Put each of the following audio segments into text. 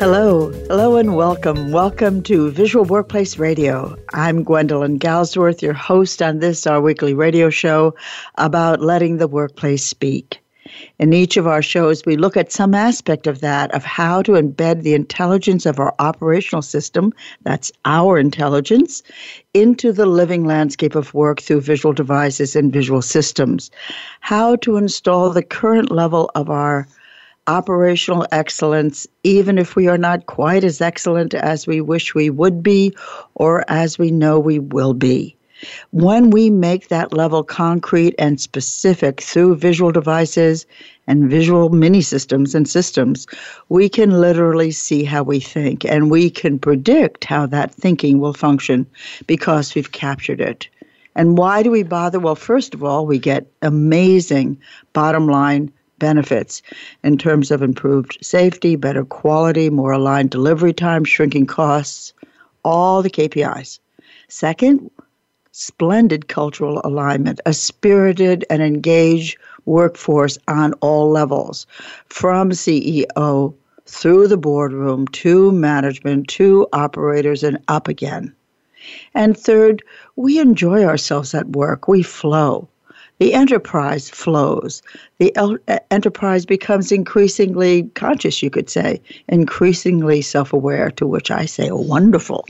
Hello, hello, and welcome. Welcome to Visual Workplace Radio. I'm Gwendolyn Galsworth, your host on this, our weekly radio show about letting the workplace speak. In each of our shows, we look at some aspect of that, of how to embed the intelligence of our operational system, that's our intelligence, into the living landscape of work through visual devices and visual systems. How to install the current level of our operational excellence, even if we are not quite as excellent as we wish we would be or as we know we will be. When we make that level concrete and specific through visual devices and visual mini systems and systems, we can literally see how we think and we can predict how that thinking will function because we've captured it. And why do we bother? Well, first of all, we get amazing bottom line benefits in terms of improved safety, better quality, more aligned delivery time, shrinking costs, all the KPIs. Second, splendid cultural alignment, a spirited and engaged workforce on all levels, from CEO through the boardroom to management to operators and up again. And third, we enjoy ourselves at work. We flow the enterprise flows. The el- enterprise becomes increasingly conscious, you could say, increasingly self aware, to which I say, wonderful.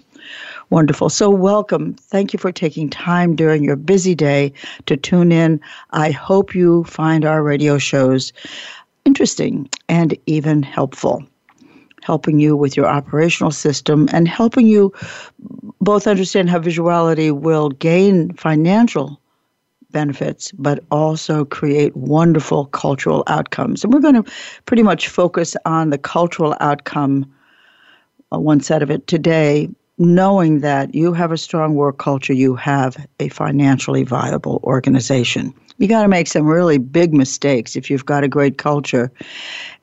Wonderful. So, welcome. Thank you for taking time during your busy day to tune in. I hope you find our radio shows interesting and even helpful helping you with your operational system and helping you both understand how visuality will gain financial benefits, but also create wonderful cultural outcomes. And we're going to pretty much focus on the cultural outcome, uh, one set of it today, knowing that you have a strong work culture, you have a financially viable organization. You got to make some really big mistakes if you've got a great culture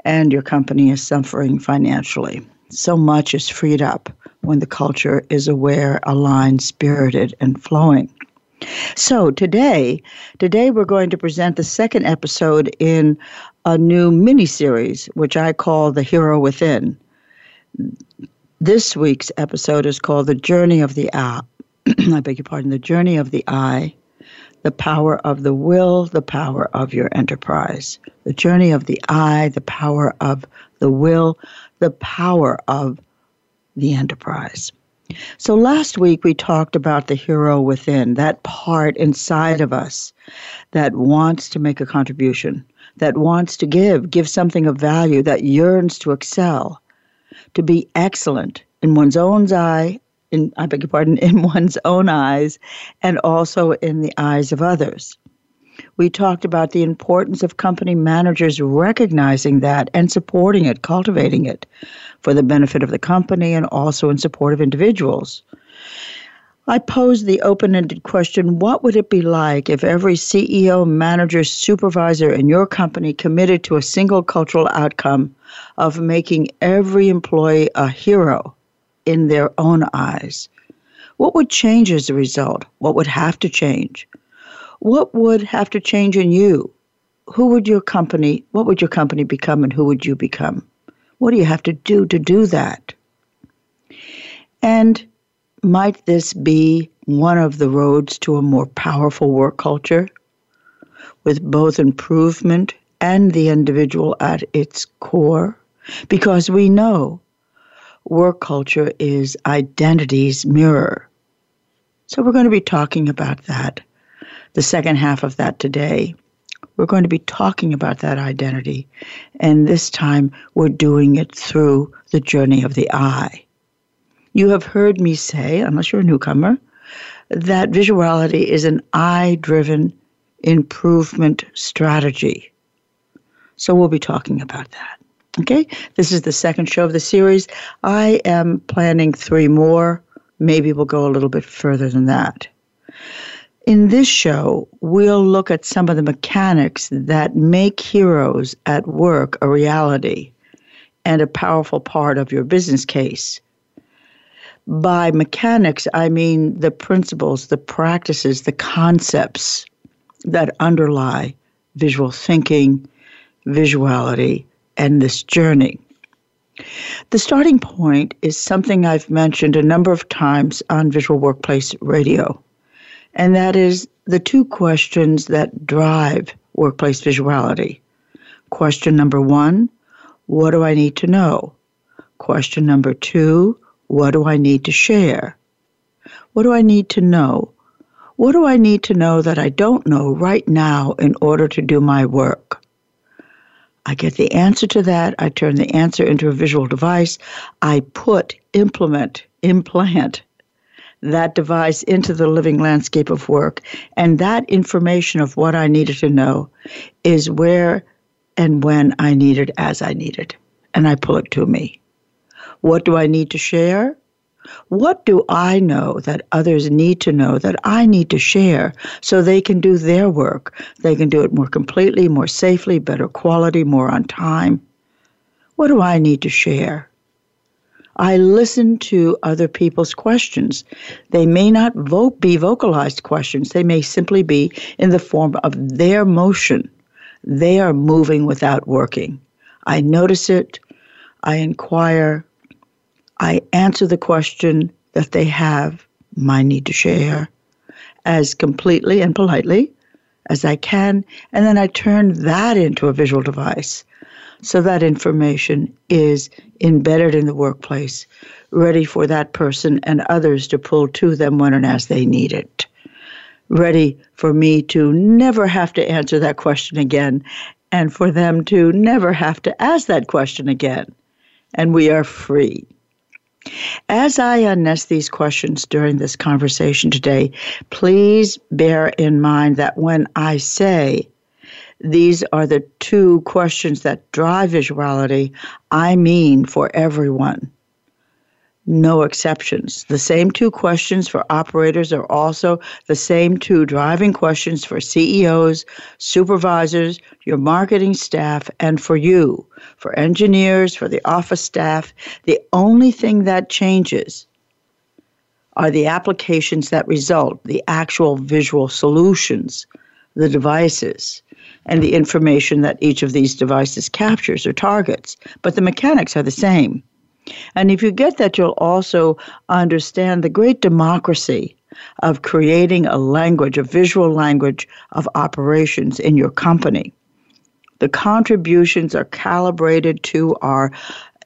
and your company is suffering financially. So much is freed up when the culture is aware, aligned, spirited, and flowing. So today, today we're going to present the second episode in a new mini series, which I call The Hero Within. This week's episode is called The Journey of the Eye. I beg your pardon, The Journey of the Eye, the power of the will, the power of your enterprise. The journey of the eye, the power of the will, the power of the enterprise. So last week we talked about the hero within, that part inside of us that wants to make a contribution, that wants to give, give something of value, that yearns to excel, to be excellent in one's own eye, in I beg your pardon, in one's own eyes, and also in the eyes of others. We talked about the importance of company managers recognizing that and supporting it, cultivating it for the benefit of the company and also in support of individuals. I posed the open ended question what would it be like if every CEO, manager, supervisor in your company committed to a single cultural outcome of making every employee a hero in their own eyes? What would change as a result? What would have to change? What would have to change in you? Who would your company, what would your company become and who would you become? What do you have to do to do that? And might this be one of the roads to a more powerful work culture with both improvement and the individual at its core? Because we know work culture is identity's mirror. So we're going to be talking about that, the second half of that today. We're going to be talking about that identity. And this time we're doing it through the journey of the eye. You have heard me say, unless you're a newcomer, that visuality is an eye driven improvement strategy. So we'll be talking about that. Okay, this is the second show of the series. I am planning three more. Maybe we'll go a little bit further than that. In this show, we'll look at some of the mechanics that make heroes at work a reality and a powerful part of your business case. By mechanics, I mean the principles, the practices, the concepts that underlie visual thinking, visuality, and this journey. The starting point is something I've mentioned a number of times on Visual Workplace Radio, and that is the two questions that drive workplace visuality. Question number one What do I need to know? Question number two What do I need to share? What do I need to know? What do I need to know that I don't know right now in order to do my work? I get the answer to that. I turn the answer into a visual device. I put, implement, implant that device into the living landscape of work. And that information of what I needed to know is where and when I need it as I need it. And I pull it to me. What do I need to share? What do I know that others need to know that I need to share so they can do their work? They can do it more completely, more safely, better quality, more on time. What do I need to share? I listen to other people's questions. They may not vo- be vocalized questions, they may simply be in the form of their motion. They are moving without working. I notice it, I inquire, I answer the question that they have, my need to share, as completely and politely as I can, and then I turn that into a visual device so that information is embedded in the workplace, ready for that person and others to pull to them when and as they need it. Ready for me to never have to answer that question again, and for them to never have to ask that question again. And we are free. As I unnest these questions during this conversation today, please bear in mind that when I say these are the two questions that drive visuality, I mean for everyone no exceptions. The same two questions for operators are also the same two driving questions for CEOs, supervisors, your marketing staff, and for you, for engineers, for the office staff. The only thing that changes are the applications that result, the actual visual solutions, the devices, and the information that each of these devices captures or targets. But the mechanics are the same. And if you get that, you'll also understand the great democracy of creating a language, a visual language of operations in your company. The contributions are calibrated to our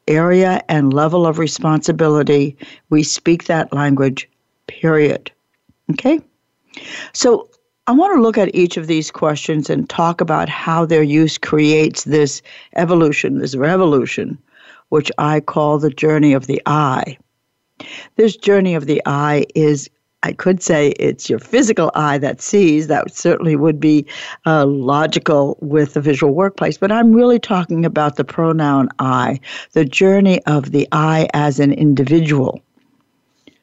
area and level of responsibility. We speak that language, period. Okay? So I want to look at each of these questions and talk about how their use creates this evolution, this revolution which I call the journey of the eye. This journey of the eye is I could say it's your physical eye that sees. That certainly would be uh, logical with the visual workplace. But I'm really talking about the pronoun I, the journey of the I as an individual.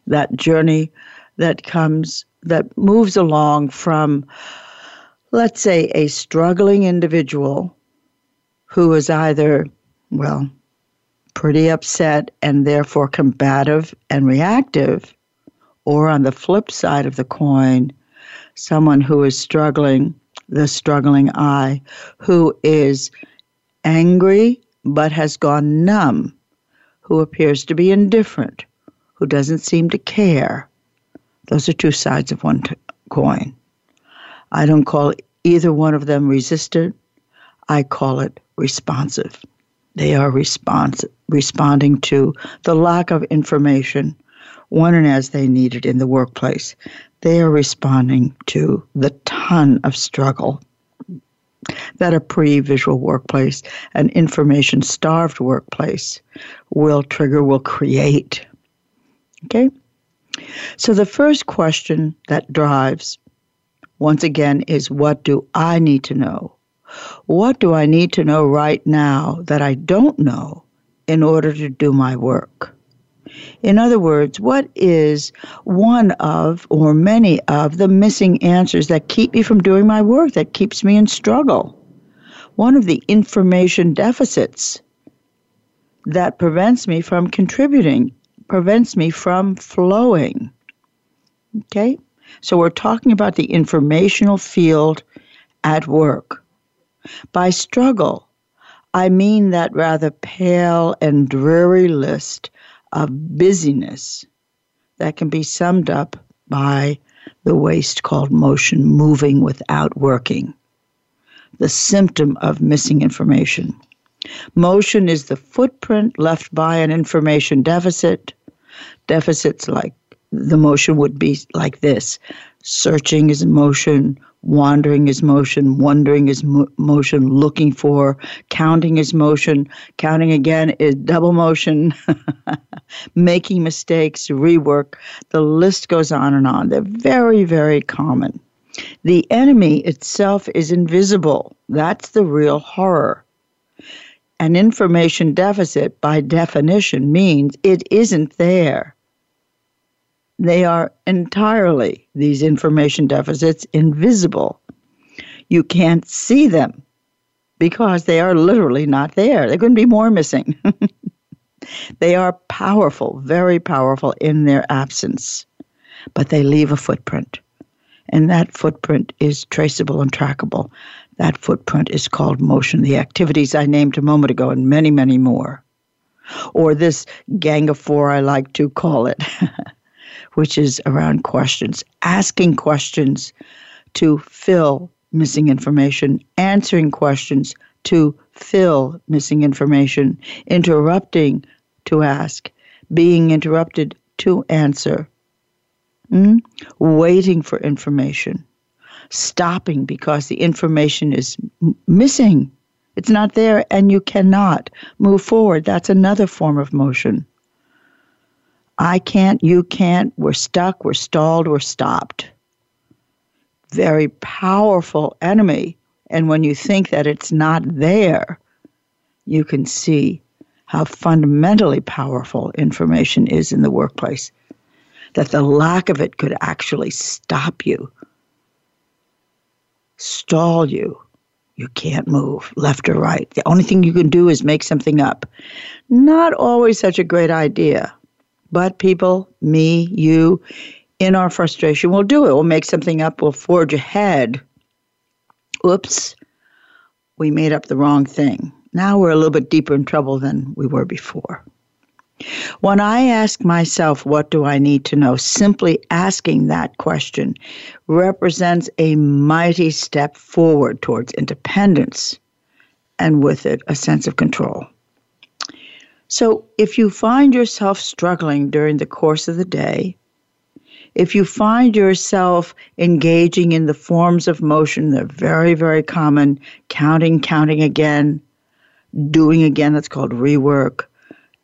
That journey that comes, that moves along from, let's say, a struggling individual who is either, well, pretty upset and therefore combative and reactive, or on the flip side of the coin, someone who is struggling, the struggling I, who is angry but has gone numb, who appears to be indifferent, who doesn't seem to care. Those are two sides of one t- coin. I don't call either one of them resistant. I call it responsive. They are response, responding to the lack of information when and as they need it in the workplace. They are responding to the ton of struggle that a pre visual workplace, an information starved workplace, will trigger, will create. Okay? So the first question that drives, once again, is what do I need to know? What do I need to know right now that I don't know in order to do my work? In other words, what is one of or many of the missing answers that keep me from doing my work, that keeps me in struggle? One of the information deficits that prevents me from contributing, prevents me from flowing. Okay? So we're talking about the informational field at work. By struggle, I mean that rather pale and dreary list of busyness that can be summed up by the waste called motion, moving without working, the symptom of missing information. Motion is the footprint left by an information deficit. Deficits like the motion would be like this searching is motion, wandering is motion, wondering is mo- motion, looking for, counting is motion, counting again is double motion, making mistakes, rework. The list goes on and on. They're very, very common. The enemy itself is invisible. That's the real horror. An information deficit, by definition, means it isn't there. They are entirely, these information deficits, invisible. You can't see them because they are literally not there. There couldn't be more missing. they are powerful, very powerful in their absence, but they leave a footprint. And that footprint is traceable and trackable. That footprint is called motion, the activities I named a moment ago, and many, many more. Or this gang of four, I like to call it, which is around questions, asking questions to fill missing information, answering questions to fill missing information, interrupting to ask, being interrupted to answer, mm? waiting for information stopping because the information is m- missing. It's not there, and you cannot move forward. That's another form of motion. I can't, you can't, we're stuck, we're stalled, we're stopped. Very powerful enemy. And when you think that it's not there, you can see how fundamentally powerful information is in the workplace. That the lack of it could actually stop you stall you. You can't move left or right. The only thing you can do is make something up. Not always such a great idea. But people, me, you, in our frustration, we'll do it. We'll make something up. We'll forge ahead. Oops, we made up the wrong thing. Now we're a little bit deeper in trouble than we were before. When I ask myself, what do I need to know? Simply asking that question represents a mighty step forward towards independence and with it, a sense of control. So, if you find yourself struggling during the course of the day, if you find yourself engaging in the forms of motion that are very, very common, counting, counting again, doing again, that's called rework,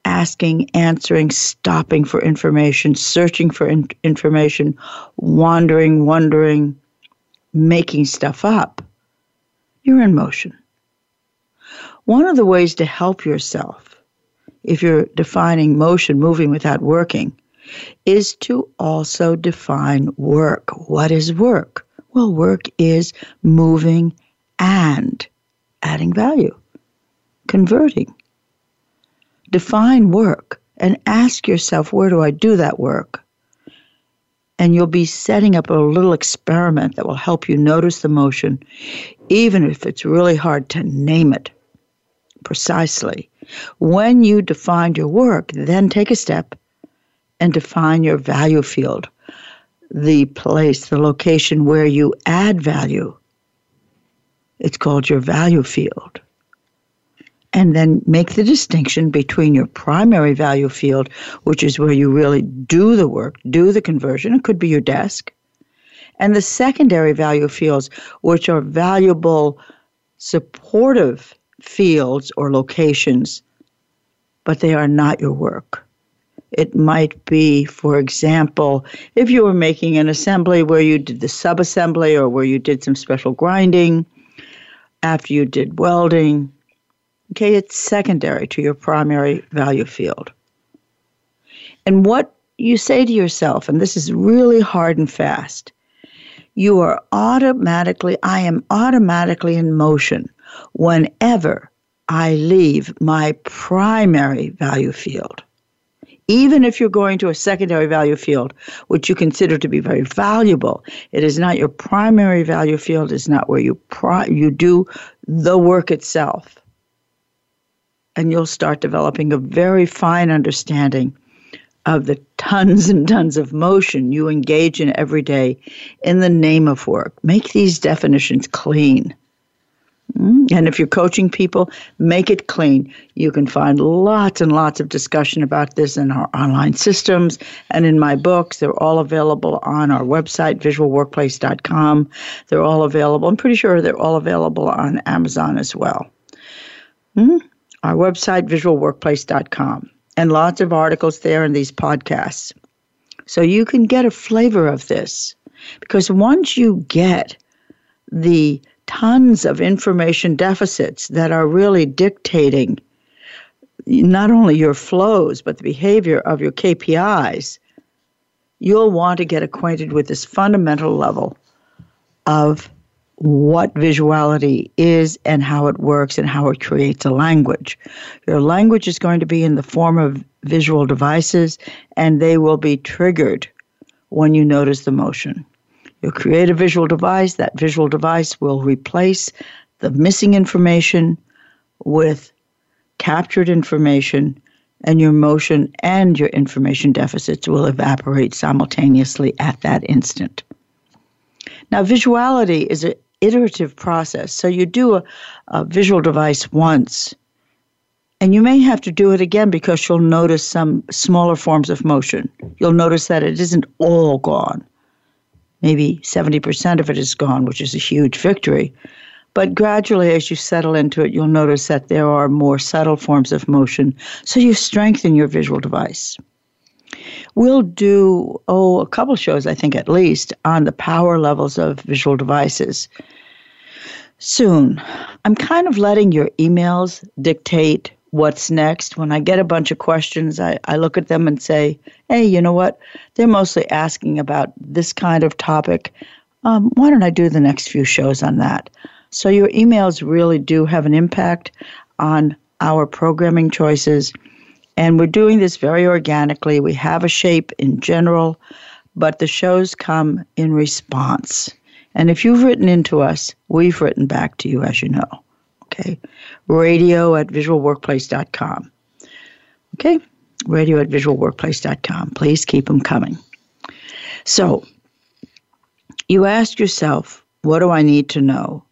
asking, answering, stopping for information, searching for in- information, wandering, wondering, making stuff up, you're in motion. One of the ways to help yourself, if you're defining motion, moving without working, is to also define work. What is work? Well, work is moving and adding value, converting, define work and ask yourself, where do I do that work? And you'll be setting up a little experiment that will help you notice the motion, even if it's really hard to name it precisely. When you define your work, then take a step and define your value field, the place, the location where you add value. It's called your value field and then make the distinction between your primary value field, which is where you really do the work, do the conversion, it could be your desk, and the secondary value fields, which are valuable supportive fields or locations, but they are not your work. It might be, for example, if you were making an assembly where you did the sub assembly or where you did some special grinding, after you did welding. Okay, it's secondary to your primary value field. And what you say to yourself, and this is really hard and fast, you are automatically, I am automatically in motion whenever I leave my primary value field. Even if you're going to a secondary value field, which you consider to be very valuable, it is not your primary value field, it's not where you, pri- you do the work itself. And you'll start developing a very fine understanding of the tons and tons of motion you engage in every day in the name of work. Make these definitions clean. Mm, and if you're coaching people, make it clean. You can find lots and lots of discussion about this in our online systems and in my books. They're all available on our website, visualworkplace.com. They're all available. I'm pretty sure they're all available on Amazon as well. Our website, visualworkplace.com and lots of articles there in these podcasts. So you can get a flavor of this because once you get the tons of information deficits that are really dictating not only your flows but the behavior of your KPIs, you'll want to get acquainted with this fundamental level of what visuality is and how it works and how it creates a language. Your language is going to be in the form of visual devices and they will be triggered when you notice the motion. You'll create a visual device, that visual device will replace the missing information with captured information, and your motion and your information deficits will evaporate simultaneously at that instant. Now, visuality is an iterative process. So you do a, a visual device once, and you may have to do it again because you'll notice some smaller forms of motion. You'll notice that it isn't all gone. Maybe 70% of it is gone, which is a huge victory. But gradually, as you settle into it, you'll notice that there are more subtle forms of motion. So you strengthen your visual device. We'll do, oh, a couple shows, I think at least, on the power levels of visual devices soon. I'm kind of letting your emails dictate what's next. When I get a bunch of questions, I, I look at them and say, hey, you know what? They're mostly asking about this kind of topic. Um, why don't I do the next few shows on that? So your emails really do have an impact on our programming choices and we're doing this very organically. We have a shape in general, but the shows come in response. And if you've written into us, we've written back to you, as you know. Okay. Radio at visualworkplace.com. Okay. Radio at visualworkplace.com. Please keep them coming. So, you ask yourself, what do I need to know?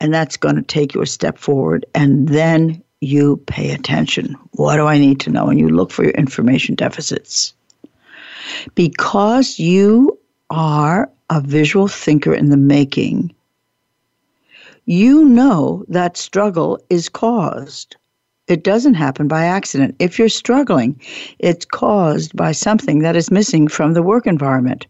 And that's going to take you a step forward. And then you pay attention. What do I need to know? And you look for your information deficits. Because you are a visual thinker in the making, you know that struggle is caused. It doesn't happen by accident. If you're struggling, it's caused by something that is missing from the work environment.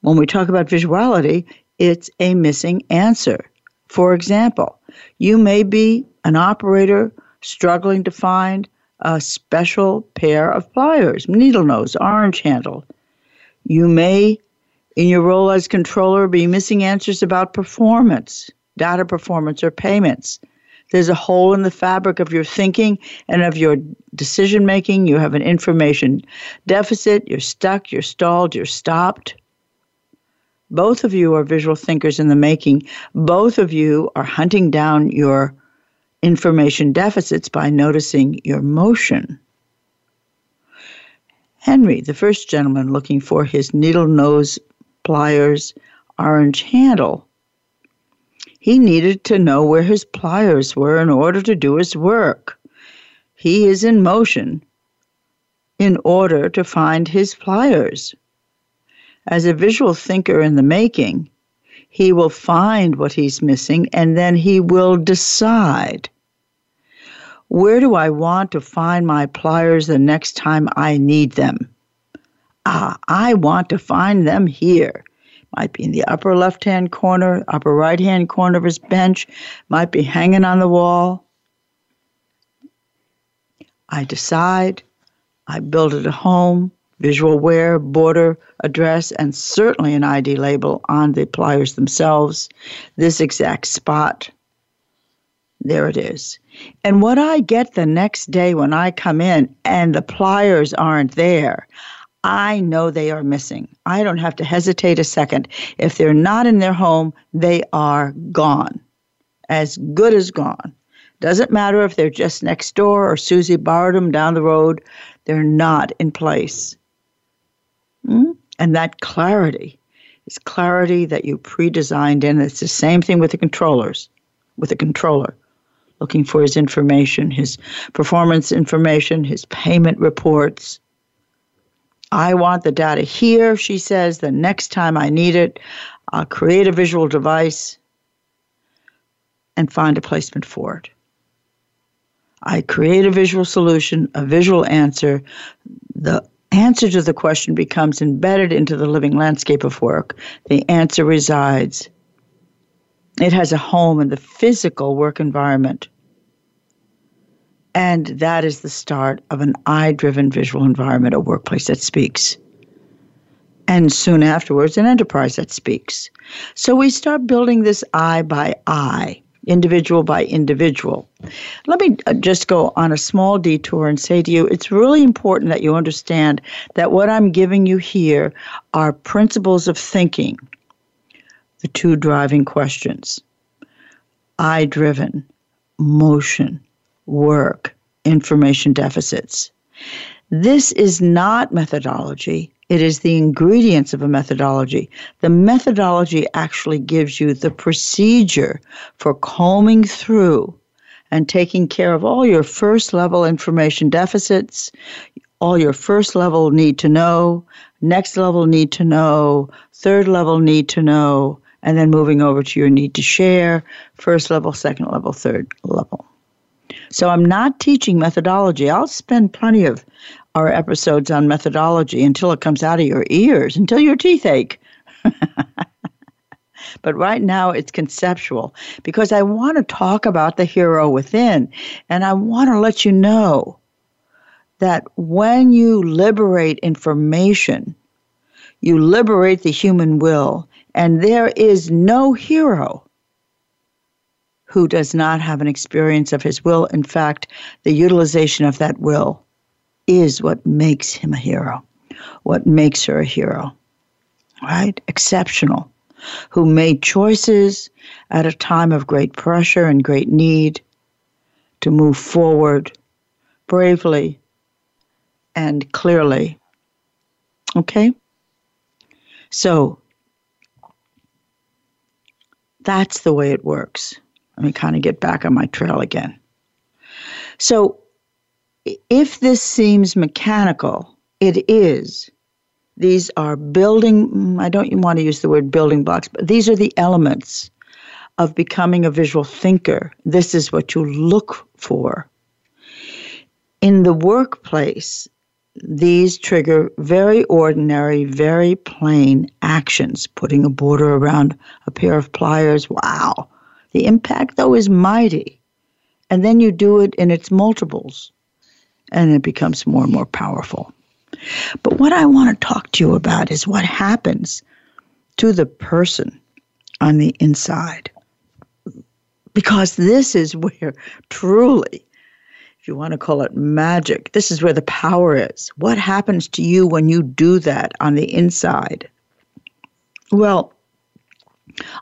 When we talk about visuality, it's a missing answer. For example, you may be an operator struggling to find a special pair of pliers, needle nose, orange handle. You may, in your role as controller, be missing answers about performance, data performance, or payments. There's a hole in the fabric of your thinking and of your decision making. You have an information deficit. You're stuck, you're stalled, you're stopped. Both of you are visual thinkers in the making. Both of you are hunting down your information deficits by noticing your motion. Henry, the first gentleman looking for his needle nose pliers orange handle, he needed to know where his pliers were in order to do his work. He is in motion in order to find his pliers. As a visual thinker in the making, he will find what he's missing and then he will decide where do I want to find my pliers the next time I need them? Ah, I want to find them here. might be in the upper left hand corner, upper right hand corner of his bench, might be hanging on the wall. I decide, I build it a home, visual wear, border, address, and certainly an ID label on the pliers themselves. This exact spot. There it is. And what I get the next day when I come in and the pliers aren't there, I know they are missing. I don't have to hesitate a second. If they're not in their home, they are gone. As good as gone. Doesn't matter if they're just next door or Susie borrowed them down the road, they're not in place. Mm? And that clarity is clarity that you pre designed in. It's the same thing with the controllers, with the controller looking for his information, his performance information, his payment reports. I want the data here, she says. The next time I need it, I'll create a visual device and find a placement for it. I create a visual solution, a visual answer. The answer to the question becomes embedded into the living landscape of work. The answer resides. It has a home in the physical work environment. And that is the start of an eye driven visual environment, a workplace that speaks. And soon afterwards, an enterprise that speaks. So we start building this eye by eye individual by individual. Let me uh, just go on a small detour and say to you it's really important that you understand that what I'm giving you here are principles of thinking, the two driving questions I driven, motion, work, information deficits. This is not methodology. It is the ingredients of a methodology. The methodology actually gives you the procedure for combing through and taking care of all your first level information deficits, all your first level need to know, next level need to know, third level need to know, and then moving over to your need to share, first level, second level, third level. So I'm not teaching methodology. I'll spend plenty of our episodes on methodology until it comes out of your ears, until your teeth ache. but right now it's conceptual because I want to talk about the hero within and I want to let you know that when you liberate information, you liberate the human will, and there is no hero who does not have an experience of his will. In fact, the utilization of that will is what makes him a hero, what makes her a hero, right? Exceptional, who made choices at a time of great pressure and great need to move forward bravely and clearly. Okay? So, that's the way it works. Let me kind of get back on my trail again. So, if this seems mechanical, it is. These are building, I don't want to use the word building blocks, but these are the elements of becoming a visual thinker. This is what you look for. In the workplace, these trigger very ordinary, very plain actions. Putting a border around a pair of pliers, wow. The impact, though, is mighty. And then you do it in its multiples, and it becomes more and more powerful. But what I want to talk to you about is what happens to the person on the inside. Because this is where truly, if you want to call it magic, this is where the power is. What happens to you when you do that on the inside? Well,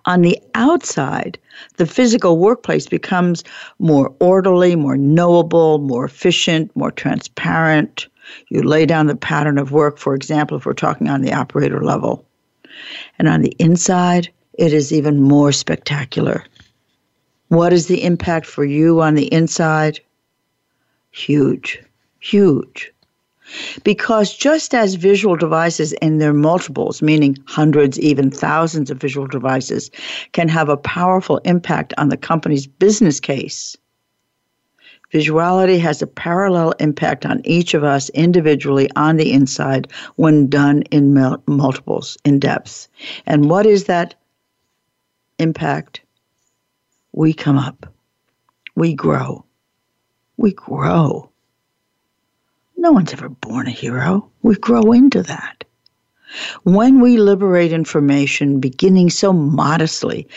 on the outside, the physical workplace becomes more orderly, more knowable, more efficient, more transparent. You lay down the pattern of work, for example, if we're talking on the operator level. And on the inside, it is even more spectacular. What is the impact for you on the inside? Huge, huge. Because just as visual devices in their multiples, meaning hundreds, even thousands of visual devices, can have a powerful impact on the company's business case, Visuality has a parallel impact on each of us individually on the inside when done in multiples, in depth. And what is that impact? We come up, we grow, we grow. No one's ever born a hero. We grow into that. When we liberate information, beginning so modestly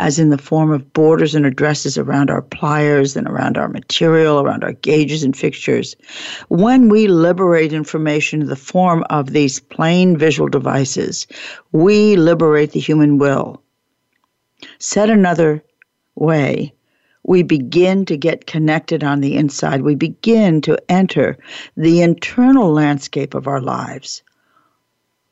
as in the form of borders and addresses around our pliers and around our material, around our gauges and fixtures, when we liberate information in the form of these plain visual devices, we liberate the human will. Said another way, we begin to get connected on the inside. We begin to enter the internal landscape of our lives,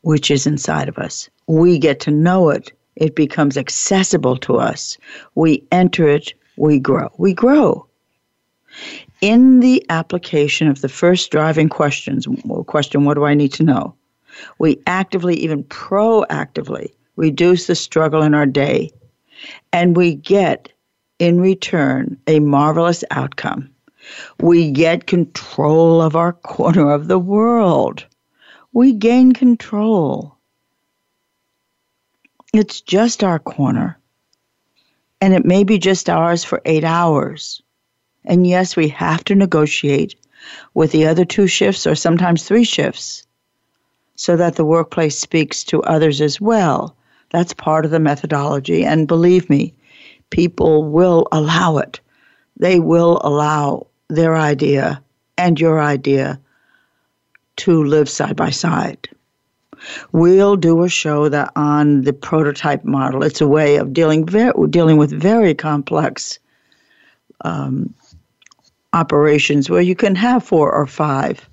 which is inside of us. We get to know it. It becomes accessible to us. We enter it. We grow. We grow. In the application of the first driving questions, question, what do I need to know? We actively, even proactively, reduce the struggle in our day, and we get in return a marvelous outcome. We get control of our corner of the world. We gain control. It's just our corner. And it may be just ours for eight hours. And yes, we have to negotiate with the other two shifts or sometimes three shifts so that the workplace speaks to others as well. That's part of the methodology. And believe me, people will allow it. They will allow their idea and your idea to live side by side. We'll do a show that on the prototype model. It's a way of dealing very, dealing with very complex um, operations where you can have four or five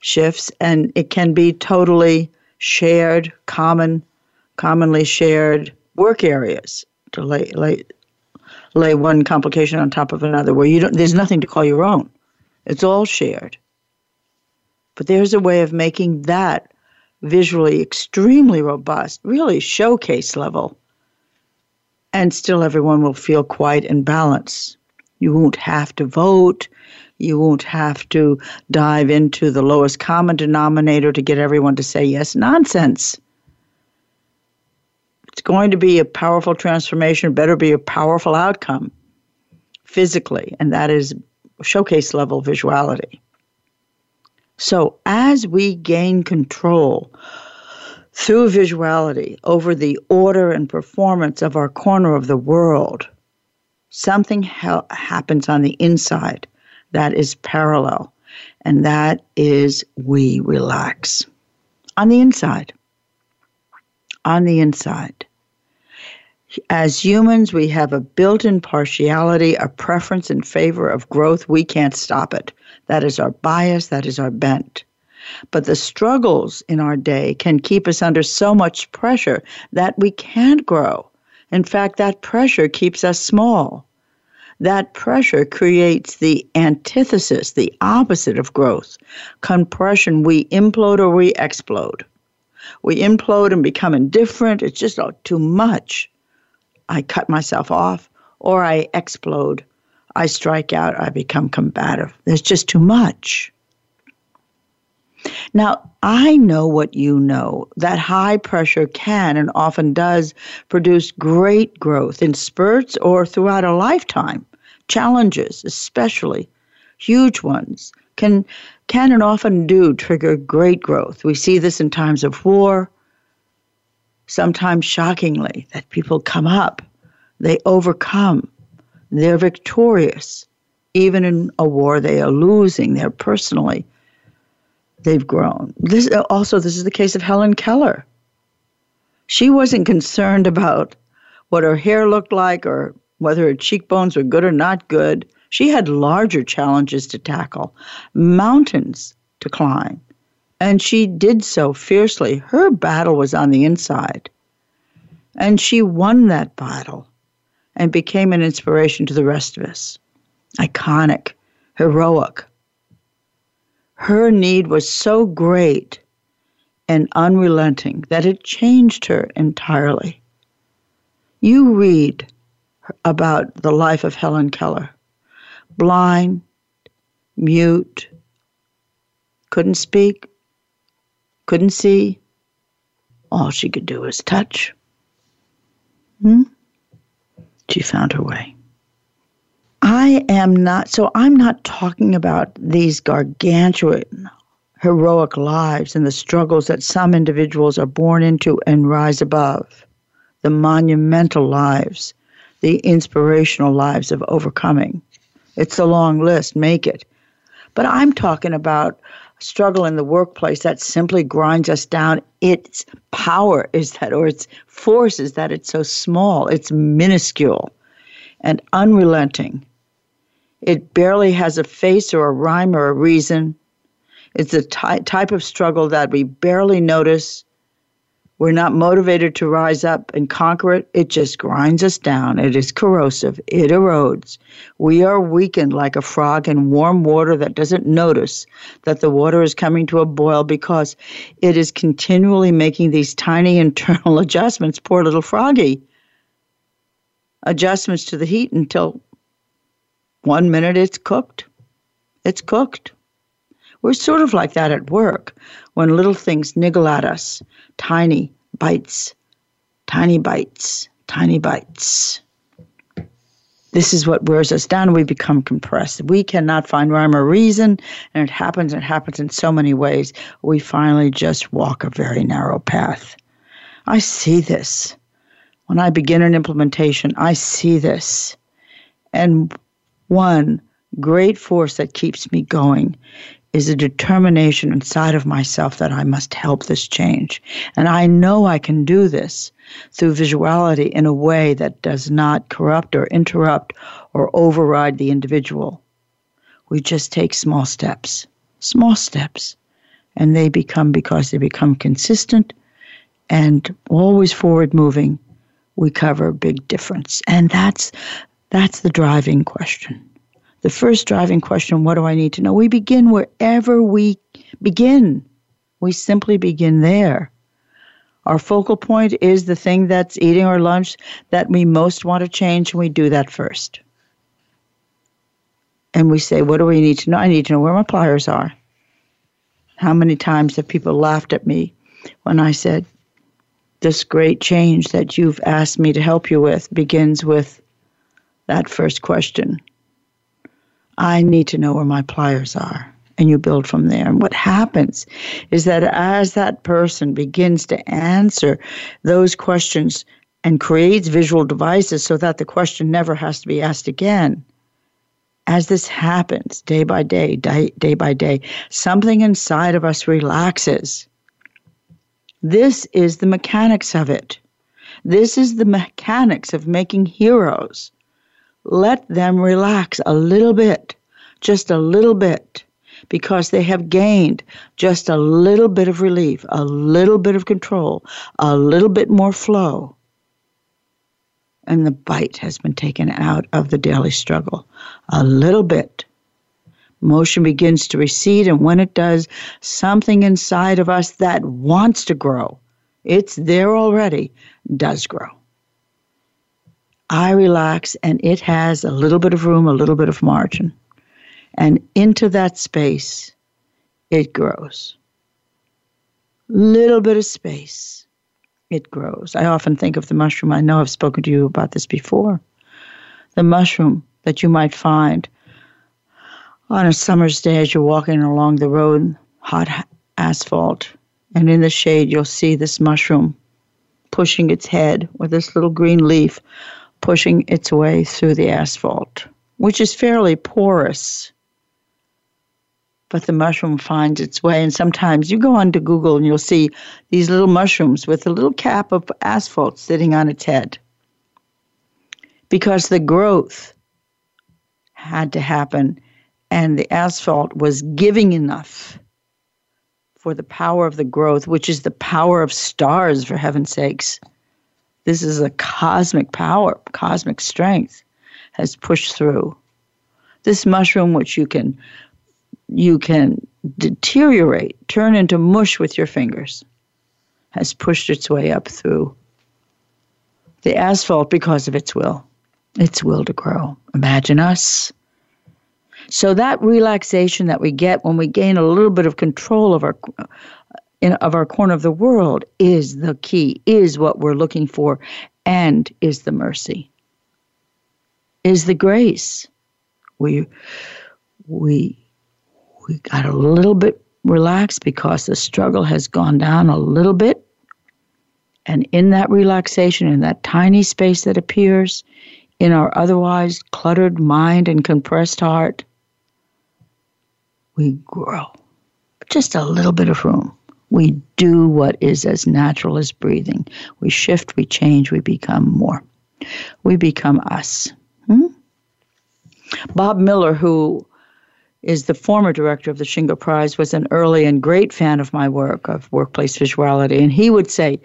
shifts, and it can be totally shared, common, commonly shared work areas to lay lay lay one complication on top of another where you don't there's nothing to call your own. It's all shared. But there's a way of making that visually extremely robust, really showcase level. And still everyone will feel quiet and balanced. You won't have to vote. You won't have to dive into the lowest common denominator to get everyone to say yes. Nonsense. It's going to be a powerful transformation, better be a powerful outcome physically, and that is showcase level visuality. So, as we gain control through visuality over the order and performance of our corner of the world, something ha- happens on the inside that is parallel, and that is we relax. On the inside. On the inside. As humans, we have a built in partiality, a preference in favor of growth. We can't stop it. That is our bias, that is our bent. But the struggles in our day can keep us under so much pressure that we can't grow. In fact, that pressure keeps us small. That pressure creates the antithesis, the opposite of growth. Compression, we implode or we explode. We implode and become indifferent. It's just too much. I cut myself off, or I explode. I strike out, I become combative. There's just too much. Now, I know what you know that high pressure can and often does produce great growth in spurts or throughout a lifetime. Challenges, especially huge ones, can, can and often do trigger great growth. We see this in times of war, sometimes shockingly, that people come up, they overcome, they're victorious. Even in a war, they are losing. They're personally, they've grown. This also, this is the case of Helen Keller. She wasn't concerned about what her hair looked like or whether her cheekbones were good or not good. She had larger challenges to tackle, mountains to climb, and she did so fiercely. Her battle was on the inside, and she won that battle and became an inspiration to the rest of us. Iconic, heroic. Her need was so great and unrelenting that it changed her entirely. You read about the life of Helen Keller, blind, mute, couldn't speak, couldn't see. All she could do was touch. Hmm? She found her way. I am not, so I'm not talking about these gargantuan, heroic lives and the struggles that some individuals are born into and rise above, the monumental lives, the inspirational lives of overcoming. It's a long list, make it. But I'm talking about struggle in the workplace that simply grinds us down. Its power is that, or its force is that it's so small, it's minuscule and unrelenting. It barely has a face or a rhyme or a reason. It's a ty- type of struggle that we barely notice we're not motivated to rise up and conquer it. It just grinds us down. It is corrosive. It erodes. We are weakened like a frog in warm water that doesn't notice that the water is coming to a boil because it is continually making these tiny internal adjustments. Poor little froggy. Adjustments to the heat until one minute it's cooked. It's cooked. We're sort of like that at work when little things niggle at us tiny bites, tiny bites, tiny bites. This is what wears us down. We become compressed. We cannot find rhyme or reason, and it happens. It happens in so many ways. We finally just walk a very narrow path. I see this. When I begin an implementation, I see this. And one great force that keeps me going is a determination inside of myself that I must help this change. And I know I can do this through visuality in a way that does not corrupt or interrupt or override the individual. We just take small steps, small steps, and they become, because they become consistent and always forward moving, we cover big difference. And that's, that's the driving question the first driving question what do I need to know? We begin wherever we begin. We simply begin there. Our focal point is the thing that's eating our lunch that we most want to change, and we do that first. And we say, What do we need to know? I need to know where my pliers are. How many times have people laughed at me when I said, This great change that you've asked me to help you with begins with that first question I need to know where my pliers are. And you build from there. And what happens is that as that person begins to answer those questions and creates visual devices so that the question never has to be asked again, as this happens day by day, day, day by day, something inside of us relaxes. This is the mechanics of it. This is the mechanics of making heroes let them relax a little bit, just a little bit, because they have gained just a little bit of relief, a little bit of control, a little bit more flow. And the bite has been taken out of the daily struggle. A little bit. Motion begins to recede, and when it does, something inside of us that wants to grow, it's there already, does grow. I relax and it has a little bit of room, a little bit of margin. And into that space, it grows. Little bit of space, it grows. I often think of the mushroom. I know I've spoken to you about this before. The mushroom that you might find on a summer's day as you're walking along the road, hot asphalt, and in the shade, you'll see this mushroom pushing its head with this little green leaf pushing its way through the asphalt, which is fairly porous. But the mushroom finds its way, and sometimes you go onto Google and you'll see these little mushrooms with a little cap of asphalt sitting on its head. Because the growth had to happen, and the asphalt was giving enough for the power of the growth, which is the power of stars, for heaven's sakes this is a cosmic power, cosmic strength has pushed through. This mushroom, which you can you can deteriorate, turn into mush with your fingers, has pushed its way up through the asphalt because of its will, its will to grow. Imagine us So that relaxation that we get when we gain a little bit of control of our in, of our corner of the world is the key, is what we're looking for, and is the mercy, is the grace. We we we got a little bit relaxed because the struggle has gone down a little bit. And in that relaxation, in that tiny space that appears in our otherwise cluttered mind and compressed heart, we grow. Just a little bit of room. We do what is as natural as breathing. We shift, we change, we become more. We become us. Hmm? Bob Miller, who is the former director of the Shingo Prize, was an early and great fan of my work of workplace visuality. And he would say,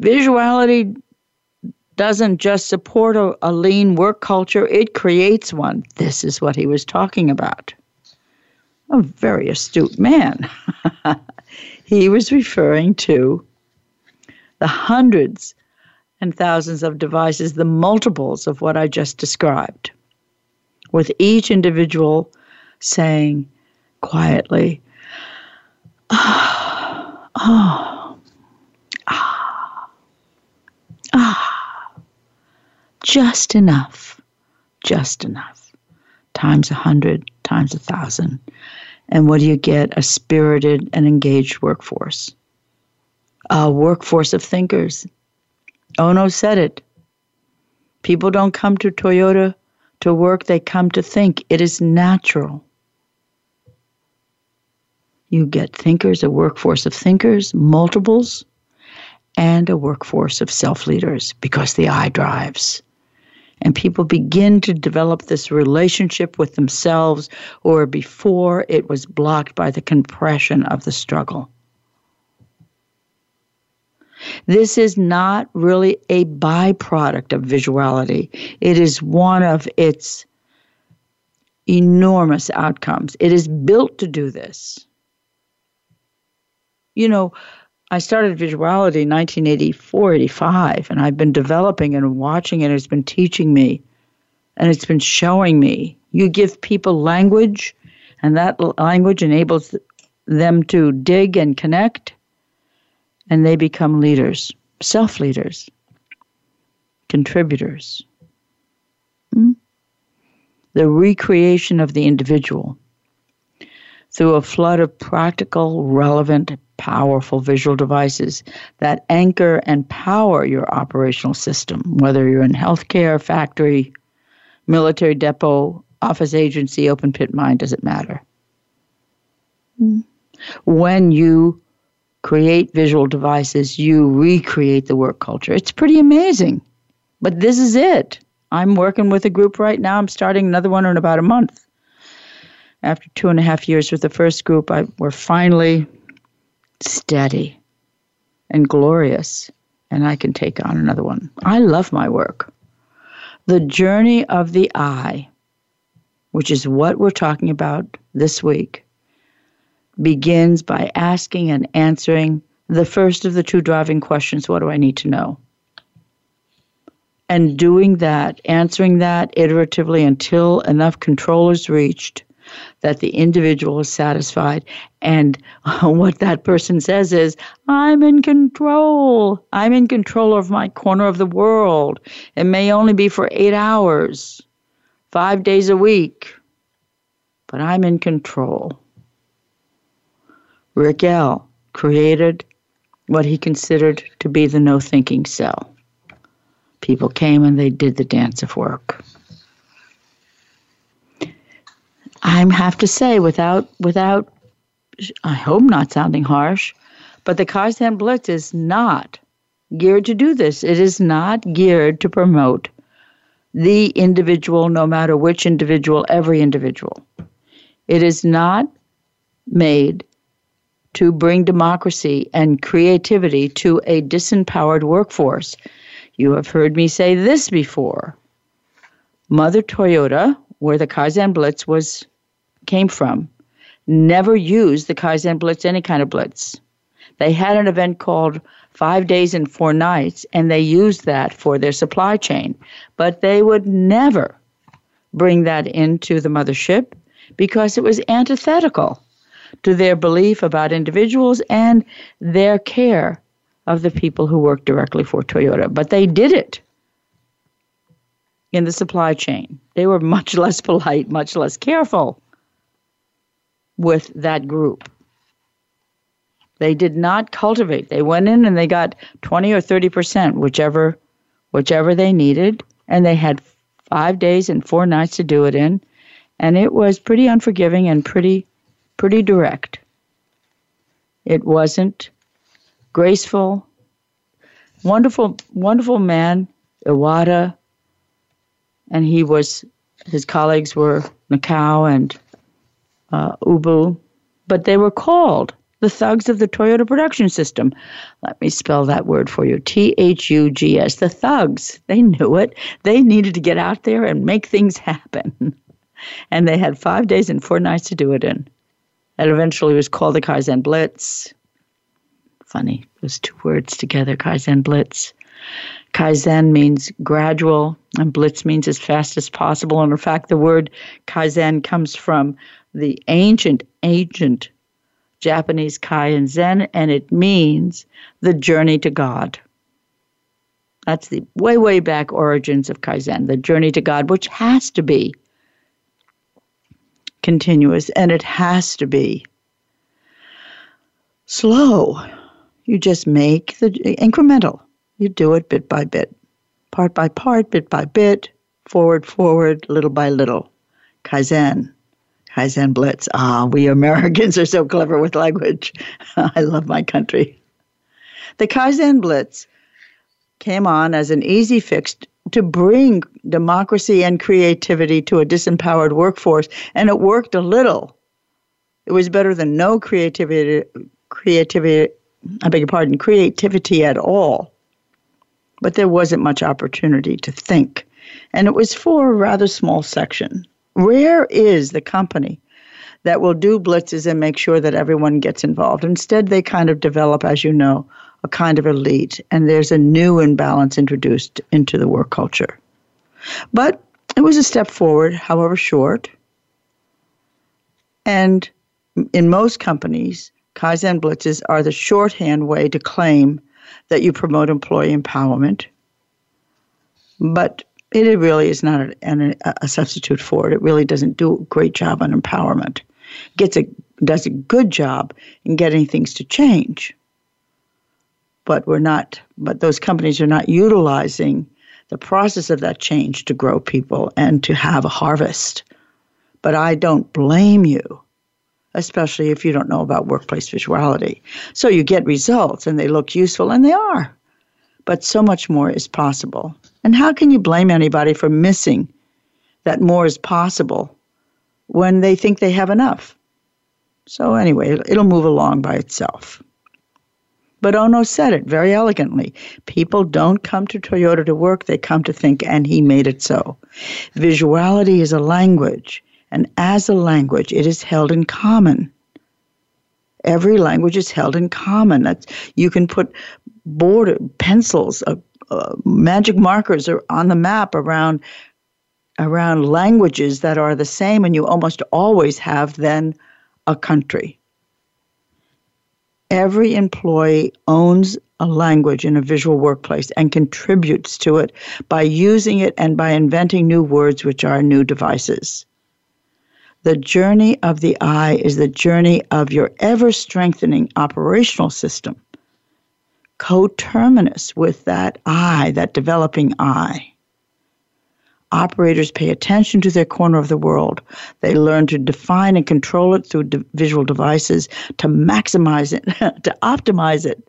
visuality doesn't just support a, a lean work culture, it creates one. This is what he was talking about. A very astute man. he was referring to the hundreds and thousands of devices, the multiples of what I just described, with each individual saying quietly, ah, ah, ah, ah, just enough, just enough, times a hundred, times a thousand. And what do you get? A spirited and engaged workforce. A workforce of thinkers. Ohno said it. People don't come to Toyota to work, they come to think. It is natural. You get thinkers, a workforce of thinkers, multiples, and a workforce of self leaders because the I drives. And people begin to develop this relationship with themselves, or before it was blocked by the compression of the struggle. This is not really a byproduct of visuality, it is one of its enormous outcomes. It is built to do this you know, I started visuality in 1984, 85, and I've been developing and watching it. It's been teaching me, and it's been showing me. You give people language, and that language enables them to dig and connect, and they become leaders, self leaders, contributors. Hmm? The recreation of the individual through a flood of practical, relevant, powerful visual devices that anchor and power your operational system, whether you're in healthcare, factory, military depot, office agency, open pit mine, doesn't matter. Mm-hmm. When you create visual devices, you recreate the work culture. It's pretty amazing. But this is it. I'm working with a group right now. I'm starting another one in about a month. After two and a half years with the first group, I, we're finally steady and glorious, and I can take on another one. I love my work. The journey of the I, which is what we're talking about this week, begins by asking and answering the first of the two driving questions What do I need to know? And doing that, answering that iteratively until enough control is reached that the individual is satisfied. And what that person says is, I'm in control. I'm in control of my corner of the world. It may only be for eight hours, five days a week, but I'm in control. Rick created what he considered to be the no thinking cell. People came and they did the dance of work. I have to say, without without, I hope not sounding harsh, but the Kaizen Blitz is not geared to do this. It is not geared to promote the individual, no matter which individual, every individual. It is not made to bring democracy and creativity to a disempowered workforce. You have heard me say this before. Mother Toyota, where the Kaizen Blitz was came from, never used the Kaizen Blitz, any kind of blitz. They had an event called Five Days and Four Nights, and they used that for their supply chain. But they would never bring that into the mothership, because it was antithetical to their belief about individuals and their care of the people who work directly for Toyota. But they did it in the supply chain. They were much less polite, much less careful with that group. They did not cultivate. They went in and they got 20 or 30 percent, whichever, whichever they needed, and they had five days and four nights to do it in, and it was pretty unforgiving and pretty, pretty direct. It wasn't graceful. Wonderful, wonderful man, Iwata, and he was. His colleagues were Nakao and uh, Ubu, but they were called the thugs of the Toyota production system. Let me spell that word for you T H U G S. The thugs. They knew it. They needed to get out there and make things happen. and they had five days and four nights to do it in. And eventually was called the Kaizen Blitz. Funny, those two words together, Kaizen Blitz. Kaizen means gradual, and Blitz means as fast as possible. And in fact, the word Kaizen comes from the ancient, ancient Japanese Kaizen, and it means the journey to God. That's the way, way back origins of Kaizen, the journey to God, which has to be continuous and it has to be slow. You just make the incremental. You do it bit by bit, part by part, bit by bit, forward, forward, little by little. Kaizen. Kaizen Blitz. Ah, we Americans are so clever with language. I love my country. The Kaizen Blitz came on as an easy fix to bring democracy and creativity to a disempowered workforce, and it worked a little. It was better than no creativity, creativity, I beg your pardon, creativity at all. But there wasn't much opportunity to think, and it was for a rather small section. Rare is the company that will do blitzes and make sure that everyone gets involved. Instead, they kind of develop, as you know, a kind of elite, and there's a new imbalance introduced into the work culture. But it was a step forward, however short. And in most companies, Kaizen blitzes are the shorthand way to claim that you promote employee empowerment. But it really is not a, a, substitute for it. It really doesn't do a great job on empowerment. Gets a does a good job in getting things to change. But we're not. But those companies are not utilizing the process of that change to grow people and to have a harvest. But I don't blame you, especially if you don't know about workplace visuality. So you get results and they look useful, and they are. But so much more is possible. And how can you blame anybody for missing that more is possible when they think they have enough? So, anyway, it'll move along by itself. But Ohno said it very elegantly. People don't come to Toyota to work, they come to think, and he made it so. Visuality is a language, and as a language, it is held in common. Every language is held in common. That's, you can put border pencils, uh, uh, magic markers are on the map around around languages that are the same, and you almost always have then a country. Every employee owns a language in a visual workplace and contributes to it by using it and by inventing new words, which are new devices. The journey of the I is the journey of your ever strengthening operational system coterminous with that I, that developing I. Operators pay attention to their corner of the world. They learn to define and control it through de- visual devices to maximize it, to optimize it.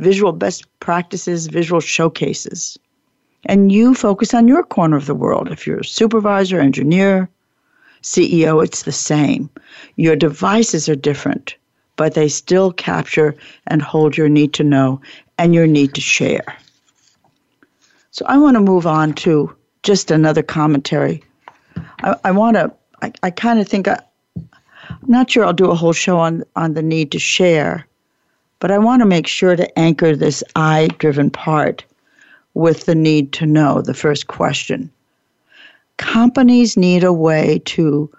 Visual best practices, visual showcases. And you focus on your corner of the world. If you're a supervisor, engineer, CEO, it's the same. Your devices are different but they still capture and hold your need to know and your need to share. So I want to move on to just another commentary. I, I want to, I, I kind of think, I, I'm not sure I'll do a whole show on, on the need to share, but I want to make sure to anchor this I driven part with the need to know, the first question. Companies need a way to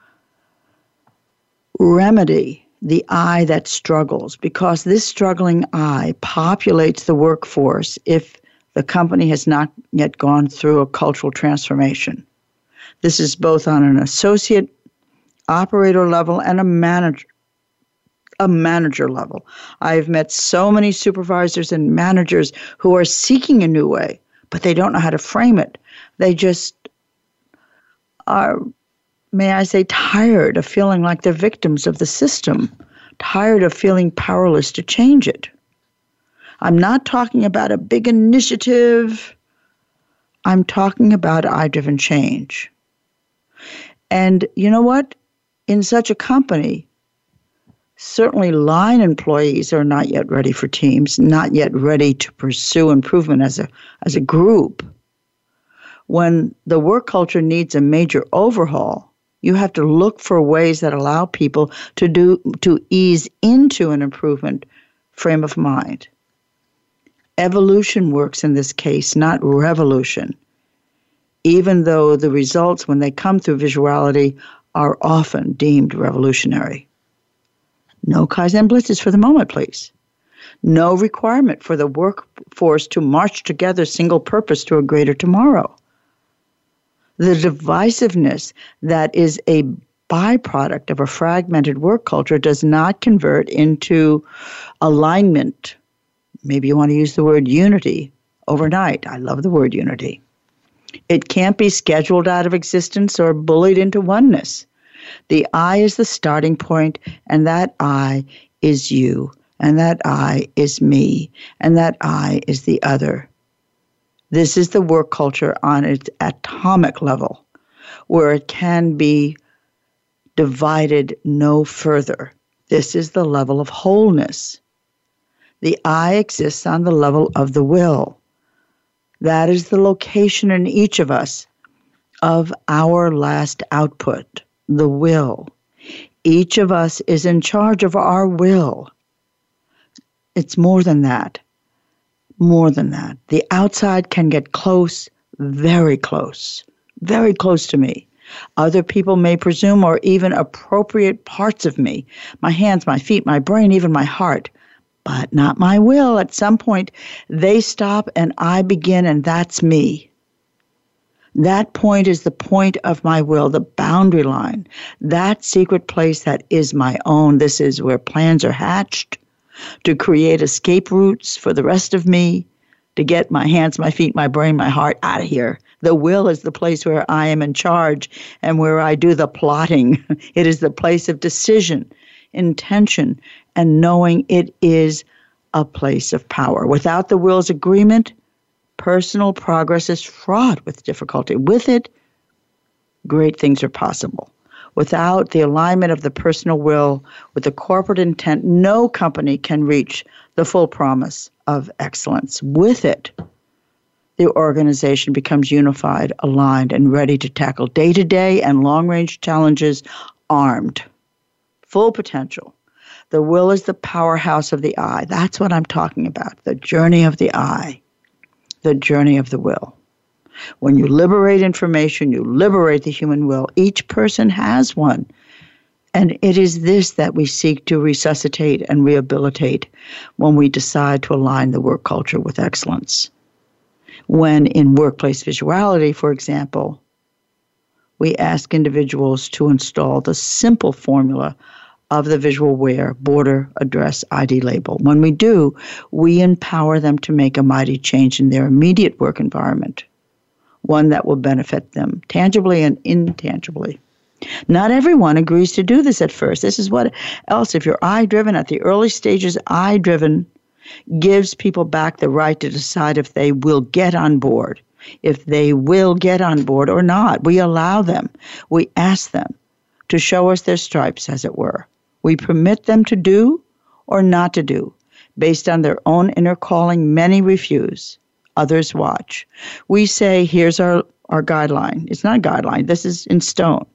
remedy the I that struggles because this struggling I populates the workforce if the company has not yet gone through a cultural transformation. This is both on an associate operator level and a manager a manager level. I've met so many supervisors and managers who are seeking a new way, but they don't know how to frame it. They just are may I say, tired of feeling like they're victims of the system, tired of feeling powerless to change it. I'm not talking about a big initiative. I'm talking about I driven change. And you know what? In such a company, certainly line employees are not yet ready for teams, not yet ready to pursue improvement as a, as a group. When the work culture needs a major overhaul, you have to look for ways that allow people to do to ease into an improvement frame of mind. Evolution works in this case, not revolution. Even though the results when they come through visuality are often deemed revolutionary. No Kaizen blitzes for the moment, please. No requirement for the workforce to march together single purpose to a greater tomorrow the divisiveness that is a byproduct of a fragmented work culture does not convert into alignment. Maybe you want to use the word unity overnight. I love the word unity. It can't be scheduled out of existence or bullied into oneness. The I is the starting point, and that I is you, and that I is me, and that I is the other. This is the work culture on its atomic level, where it can be divided no further. This is the level of wholeness. The I exists on the level of the will. That is the location in each of us of our last output, the will. Each of us is in charge of our will. It's more than that more than that. The outside can get close, very close, very close to me. Other people may presume or even appropriate parts of me my hands, my feet, my brain, even my heart. But not my will. At some point, they stop and I begin, and that's me. That point is the point of my will, the boundary line, that secret place that is my own. This is where plans are hatched, to create escape routes for the rest of me, to get my hands, my feet, my brain, my heart out of here. The will is the place where I am in charge and where I do the plotting. It is the place of decision, intention, and knowing it is a place of power. Without the will's agreement, personal progress is fraught with difficulty. With it, great things are possible. Without the alignment of the personal will with the corporate intent, no company can reach the full promise of excellence. With it, the organization becomes unified, aligned, and ready to tackle day to day and long range challenges armed. Full potential. The will is the powerhouse of the I. That's what I'm talking about. The journey of the I, the journey of the will. When you liberate information, you liberate the human will. Each person has one. And it is this that we seek to resuscitate and rehabilitate when we decide to align the work culture with excellence. When in workplace visuality, for example, we ask individuals to install the simple formula of the visual where, border address ID label. When we do, we empower them to make a mighty change in their immediate work environment one that will benefit them tangibly and intangibly. Not everyone agrees to do this at first. This is what else, if you're I driven at the early stages, I driven gives people back the right to decide if they will get on board, if they will get on board or not. We allow them, we ask them to show us their stripes, as it were. We permit them to do or not to do based on their own inner calling. Many refuse others watch. We say, here's our, our guideline. It's not a guideline, this is in stone.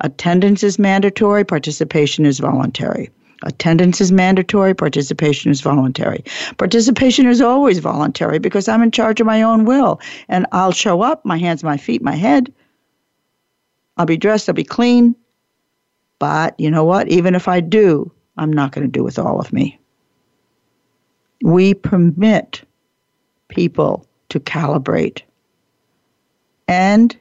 Attendance is mandatory, participation is voluntary. Attendance is mandatory, participation is voluntary. Participation is always voluntary because I'm in charge of my own will and I'll show up, my hands, my feet, my head. I'll be dressed, I'll be clean, But you know what? Even if I do, I'm not going to do with all of me. We permit people to calibrate. And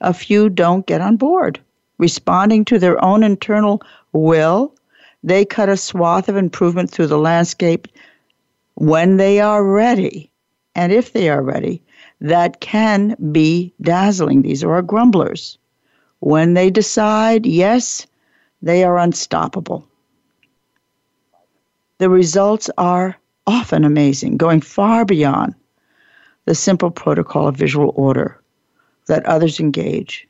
a few don't get on board. Responding to their own internal will, they cut a swath of improvement through the landscape when they are ready. And if they are ready, that can be dazzling. These are our grumblers. When they decide, yes, they are unstoppable. The results are often amazing, going far beyond the simple protocol of visual order that others engage.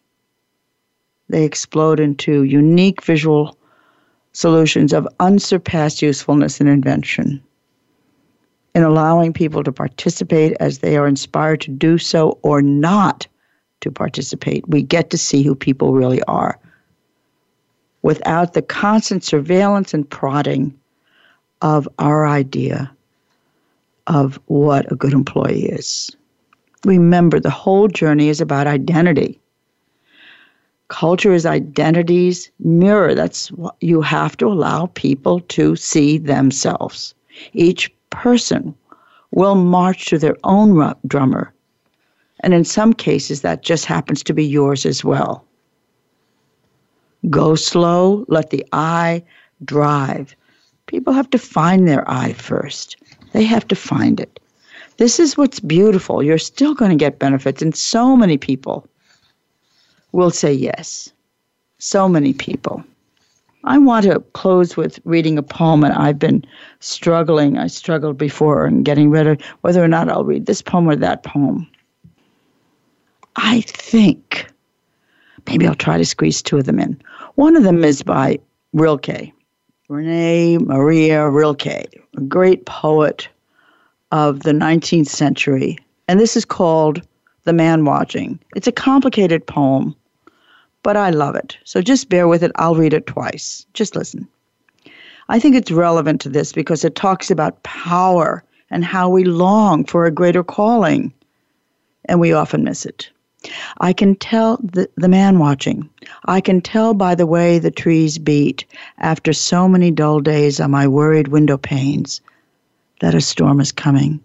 They explode into unique visual solutions of unsurpassed usefulness and invention. In allowing people to participate as they are inspired to do so or not to participate, we get to see who people really are without the constant surveillance and prodding of our idea of what a good employee is. Remember, the whole journey is about identity. Culture is identity's mirror. That's what you have to allow people to see themselves. Each person will march to their own drummer. And in some cases, that just happens to be yours as well. Go slow, let the I drive. People have to find their I first. They have to find it. This is what's beautiful. You're still going to get benefits, and so many people will say yes. So many people. I want to close with reading a poem, and I've been struggling. I struggled before and getting rid of whether or not I'll read this poem or that poem. I think maybe I'll try to squeeze two of them in. One of them is by Rilke, Rainer Maria Rilke, a great poet of the 19th century. And this is called The Man Watching. It's a complicated poem, but I love it. So just bear with it. I'll read it twice. Just listen. I think it's relevant to this because it talks about power and how we long for a greater calling, and we often miss it. I can tell the, the man watching. I can tell by the way the trees beat after so many dull days on my worried window panes that a storm is coming.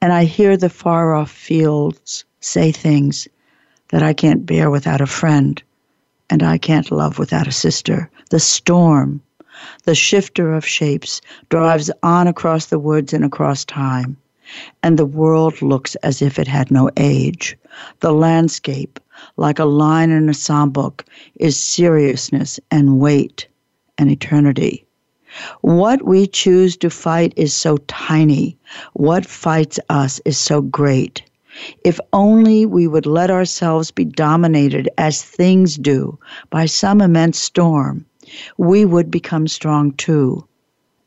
And I hear the far off fields say things that I can't bear without a friend, and I can't love without a sister. The storm, the shifter of shapes, drives on across the woods and across time and the world looks as if it had no age. The landscape, like a line in a psalm book, is seriousness and weight and eternity. What we choose to fight is so tiny. What fights us is so great. If only we would let ourselves be dominated as things do by some immense storm, we would become strong too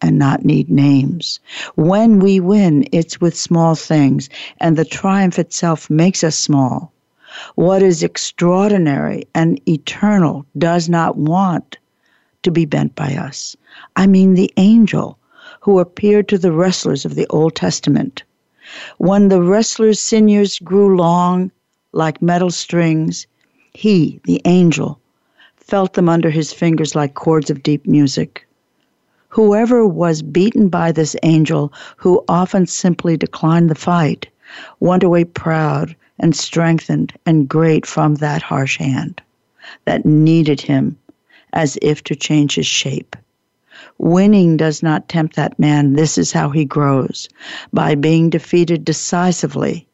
and not need names. When we win, it's with small things, and the triumph itself makes us small. What is extraordinary and eternal does not want to be bent by us. I mean, the angel who appeared to the wrestlers of the Old Testament. When the wrestlers' sinews grew long like metal strings, he, the angel, felt them under his fingers like chords of deep music. Whoever was beaten by this angel, who often simply declined the fight, went away proud and strengthened and great from that harsh hand that needed him as if to change his shape. Winning does not tempt that man. This is how he grows by being defeated decisively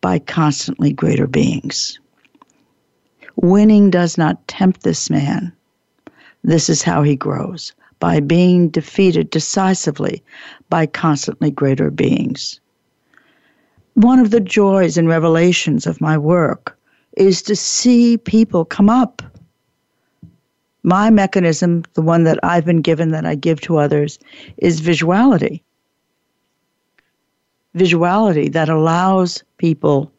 by constantly greater beings. Winning does not tempt this man. This is how he grows by being defeated decisively by constantly greater beings. One of the joys and revelations of my work is to see people come up. My mechanism, the one that I've been given that I give to others, is visuality. Visuality that allows people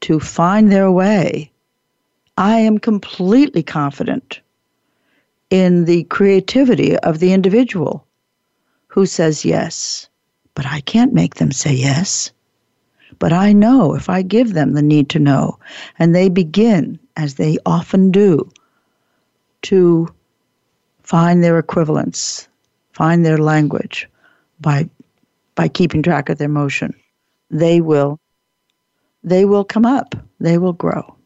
to find their way. I am completely confident in the creativity of the individual who says yes. But I can't make them say yes. But I know if I give them the need to know, and they begin, as they often do, to find their equivalents, find their language by by keeping track of their motion, they will they will come up. They will grow.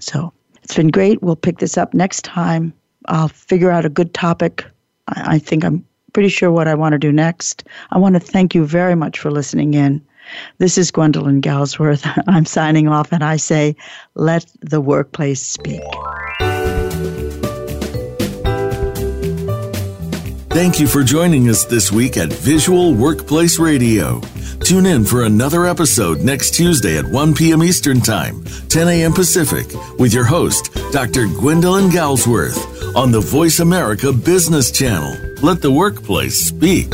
So it's been great. We'll pick this up next time. I'll figure out a good topic. I, I think I'm pretty sure what I want to do next. I want to thank you very much for listening in. This is Gwendolyn Galsworth. I'm signing off and I say, let the workplace speak. Thank you for joining us this week at Visual Workplace Radio. Tune in for another episode next Tuesday at 1 p.m. Eastern Time, 10 a.m. Pacific, with your host, Dr. Gwendolyn Galsworth, on the VoiceAmerica Business Channel. Let the workplace speak.